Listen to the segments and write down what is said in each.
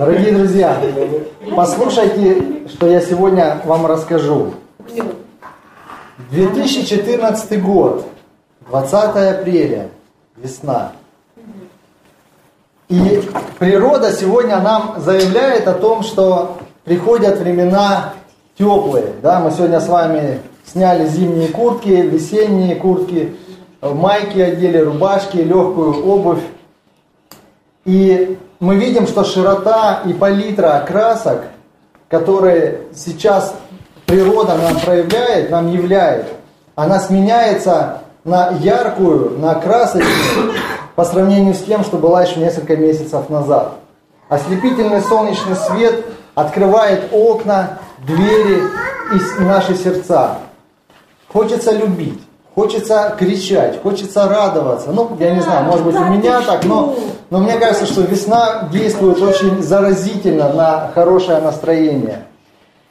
Дорогие друзья, послушайте, что я сегодня вам расскажу. 2014 год, 20 апреля, весна. И природа сегодня нам заявляет о том, что приходят времена теплые. Да? Мы сегодня с вами сняли зимние куртки, весенние куртки, майки одели, рубашки, легкую обувь. И мы видим, что широта и палитра красок, которые сейчас природа нам проявляет, нам являет, она сменяется на яркую, на красочную по сравнению с тем, что была еще несколько месяцев назад. Ослепительный солнечный свет открывает окна, двери и наши сердца. Хочется любить, хочется кричать, хочется радоваться. Ну, я не знаю, может быть у меня так, но, но мне кажется, что весна действует очень заразительно на хорошее настроение.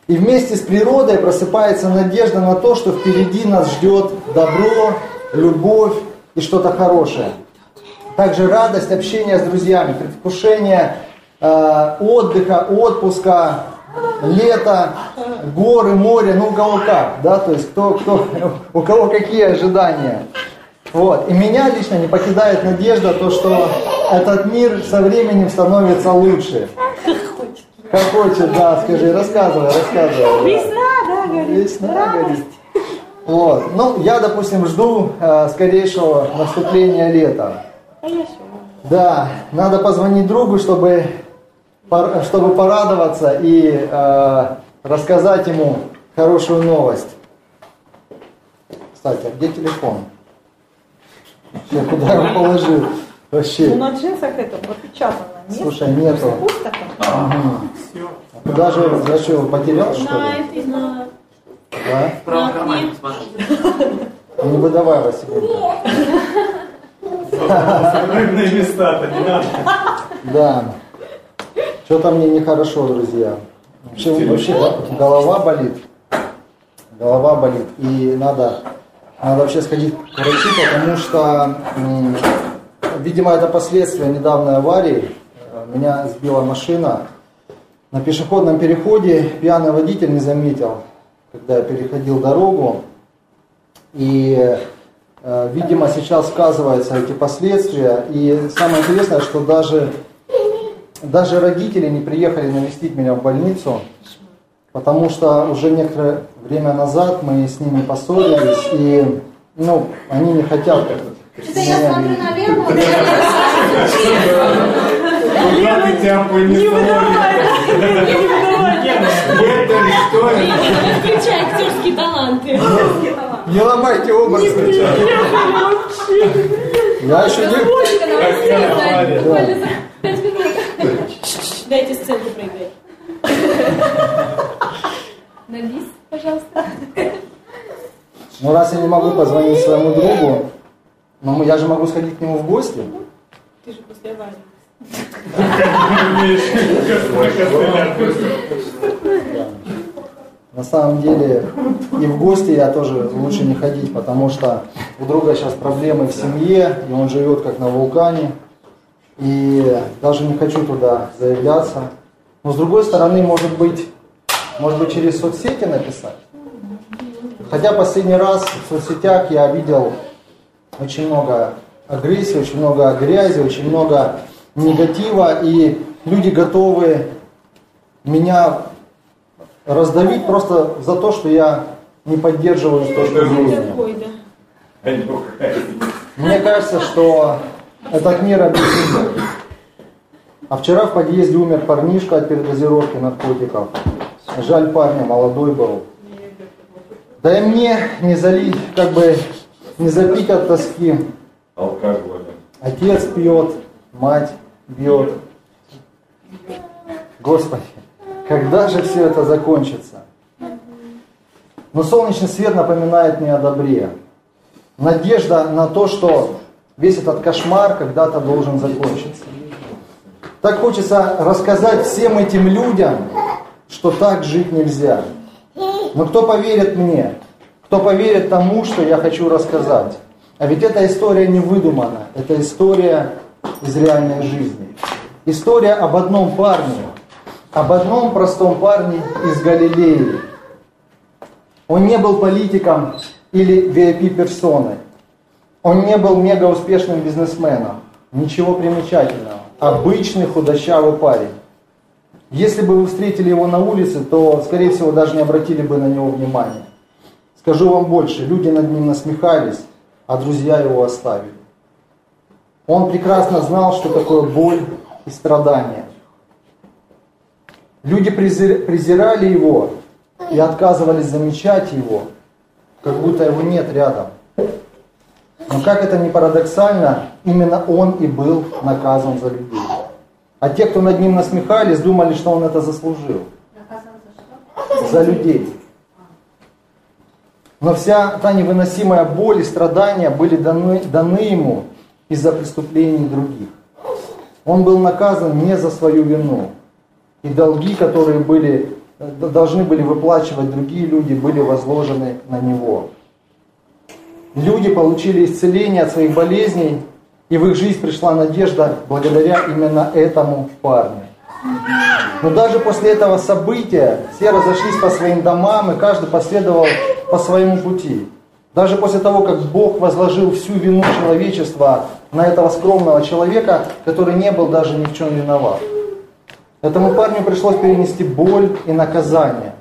И вместе с природой просыпается надежда на то, что впереди нас ждет добро, любовь и что-то хорошее. Также радость общения с друзьями, предвкушение э, отдыха, отпуска, лето, горы, море, ну у кого как, да, то есть кто, кто, у кого какие ожидания. Вот. И меня лично не покидает надежда, то, что этот мир со временем становится лучше. Как хочет, да, скажи, рассказывай, рассказывай. Весна, да, говорит. Весна, говорит. Вот. Ну, я, допустим, жду э, скорейшего наступления лета. Что? Да, надо позвонить другу, чтобы чтобы порадоваться и э, рассказать ему хорошую новость. Кстати, а где телефон? Я куда его положил? Вообще. Ну на джинсах это пропечатано. Нет? Слушай, нету. Пусто. Ага. А Куда же, за что, его потерял что ли? на... Да? В правом кармане. Ну, Не выдавай Василенко. Рыбные места-то не надо. Да. Что-то мне нехорошо, друзья. Вообще, вообще голова болит. Голова болит. И надо, надо вообще сходить к врачу, потому что, видимо, это последствия недавней аварии. Меня сбила машина. На пешеходном переходе пьяный водитель не заметил, когда я переходил дорогу. И, э, видимо, сейчас сказываются эти последствия. И самое интересное, что даже даже родители не приехали навестить меня в больницу, потому что уже некоторое время назад мы с ними поссорились, и ну, они не хотят Что-то я смотрю на Лену, у меня Куда ты не что ли? Включай актерские таланты. Не ломайте образ. Я еще не... Дайте сценку проиграть. На бис, пожалуйста. Ну раз я не могу позвонить своему другу, но я же могу сходить к нему в гости. Ты же после аварии. На самом деле и в гости я тоже лучше не ходить, потому что у друга сейчас проблемы в семье, и он живет как на вулкане. И даже не хочу туда заявляться. Но с другой стороны, может быть, может быть через соцсети написать. Хотя последний раз в соцсетях я видел очень много агрессии, очень много грязи, очень много негатива, и люди готовы меня раздавить просто за то, что я не поддерживаю с точки зрения. Мне кажется, что этот мир объяснен. А вчера в подъезде умер парнишка от передозировки наркотиков. Жаль парня, молодой был. Да и мне не залить, как бы не запить от тоски. Алкоголь. Отец пьет, мать бьет. Господи, когда же все это закончится? Но солнечный свет напоминает мне о добре. Надежда на то, что весь этот кошмар когда-то должен закончиться. Так хочется рассказать всем этим людям, что так жить нельзя. Но кто поверит мне? Кто поверит тому, что я хочу рассказать? А ведь эта история не выдумана, это история из реальной жизни. История об одном парне, об одном простом парне из Галилеи. Он не был политиком или VIP-персоной. Он не был мега успешным бизнесменом. Ничего примечательного. Обычный худощавый парень. Если бы вы встретили его на улице, то, скорее всего, даже не обратили бы на него внимания. Скажу вам больше, люди над ним насмехались, а друзья его оставили. Он прекрасно знал, что такое боль и страдания. Люди презирали его и отказывались замечать его, как будто его нет рядом. Но как это ни парадоксально, именно он и был наказан за людей. А те, кто над ним насмехались, думали, что он это заслужил. За людей. Но вся та невыносимая боль и страдания были даны, даны ему из-за преступлений других. Он был наказан не за свою вину. И долги, которые были, должны были выплачивать другие люди, были возложены на него. Люди получили исцеление от своих болезней, и в их жизнь пришла надежда благодаря именно этому парню. Но даже после этого события все разошлись по своим домам, и каждый последовал по своему пути. Даже после того, как Бог возложил всю вину человечества на этого скромного человека, который не был даже ни в чем виноват. Этому парню пришлось перенести боль и наказание,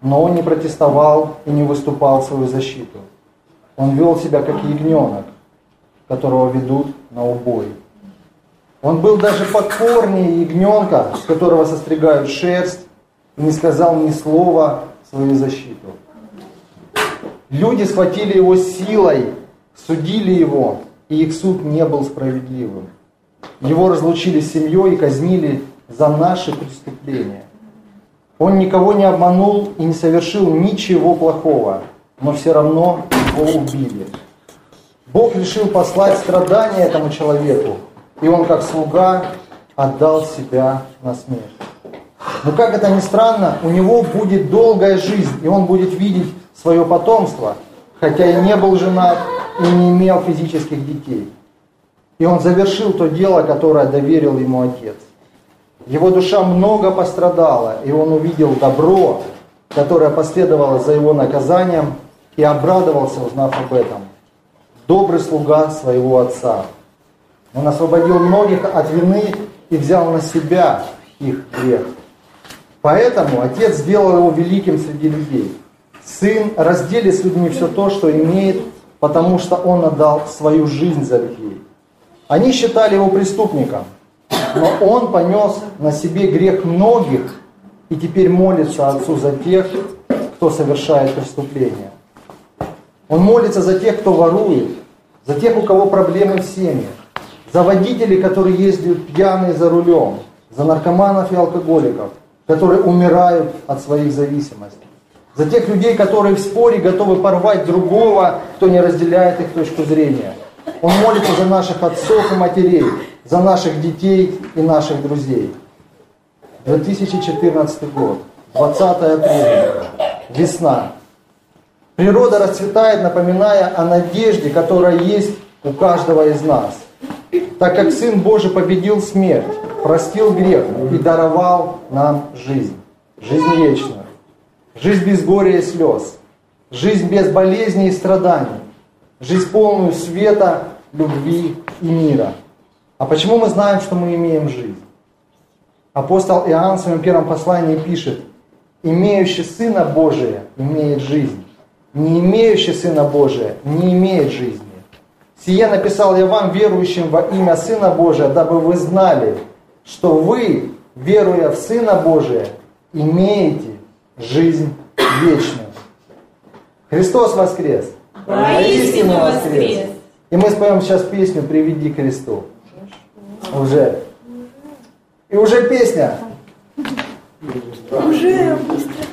но он не протестовал и не выступал в свою защиту. Он вел себя как ягненок, которого ведут на убой. Он был даже покорнее ягненка, с которого состригают шерсть, и не сказал ни слова в свою защиту. Люди схватили его силой, судили его, и их суд не был справедливым. Его разлучили с семьей и казнили за наши преступления. Он никого не обманул и не совершил ничего плохого, но все равно его убили. Бог решил послать страдания этому человеку, и он как слуга отдал себя на смерть. Но как это ни странно, у него будет долгая жизнь, и он будет видеть свое потомство, хотя и не был женат и не имел физических детей. И он завершил то дело, которое доверил ему отец. Его душа много пострадала, и он увидел добро, которое последовало за его наказанием, и обрадовался, узнав об этом. Добрый слуга своего отца. Он освободил многих от вины и взял на себя их грех. Поэтому отец сделал его великим среди людей. Сын разделит с людьми все то, что имеет, потому что он отдал свою жизнь за людей. Они считали его преступником, но он понес на себе грех многих и теперь молится Отцу за тех, кто совершает преступления. Он молится за тех, кто ворует, за тех, у кого проблемы в семьях, за водителей, которые ездят пьяные за рулем, за наркоманов и алкоголиков, которые умирают от своих зависимостей. За тех людей, которые в споре готовы порвать другого, кто не разделяет их точку зрения. Он молится за наших отцов и матерей, за наших детей и наших друзей. 2014 год, 20 апреля, весна. Природа расцветает, напоминая о надежде, которая есть у каждого из нас. Так как Сын Божий победил смерть, простил грех и даровал нам жизнь. Жизнь вечную. Жизнь без горя и слез. Жизнь без болезней и страданий. Жизнь полную света, любви и мира. А почему мы знаем, что мы имеем жизнь? Апостол Иоанн в своем первом послании пишет, имеющий Сына Божия имеет жизнь, не имеющий Сына Божия не имеет жизни. Сие написал я вам, верующим во имя Сына Божия, дабы вы знали, что вы, веруя в Сына Божия, имеете жизнь вечную. Христос воскрес! Воистину воскрес! И мы споем сейчас песню «Приведи Христу». Уже. И уже песня. Уже быстро.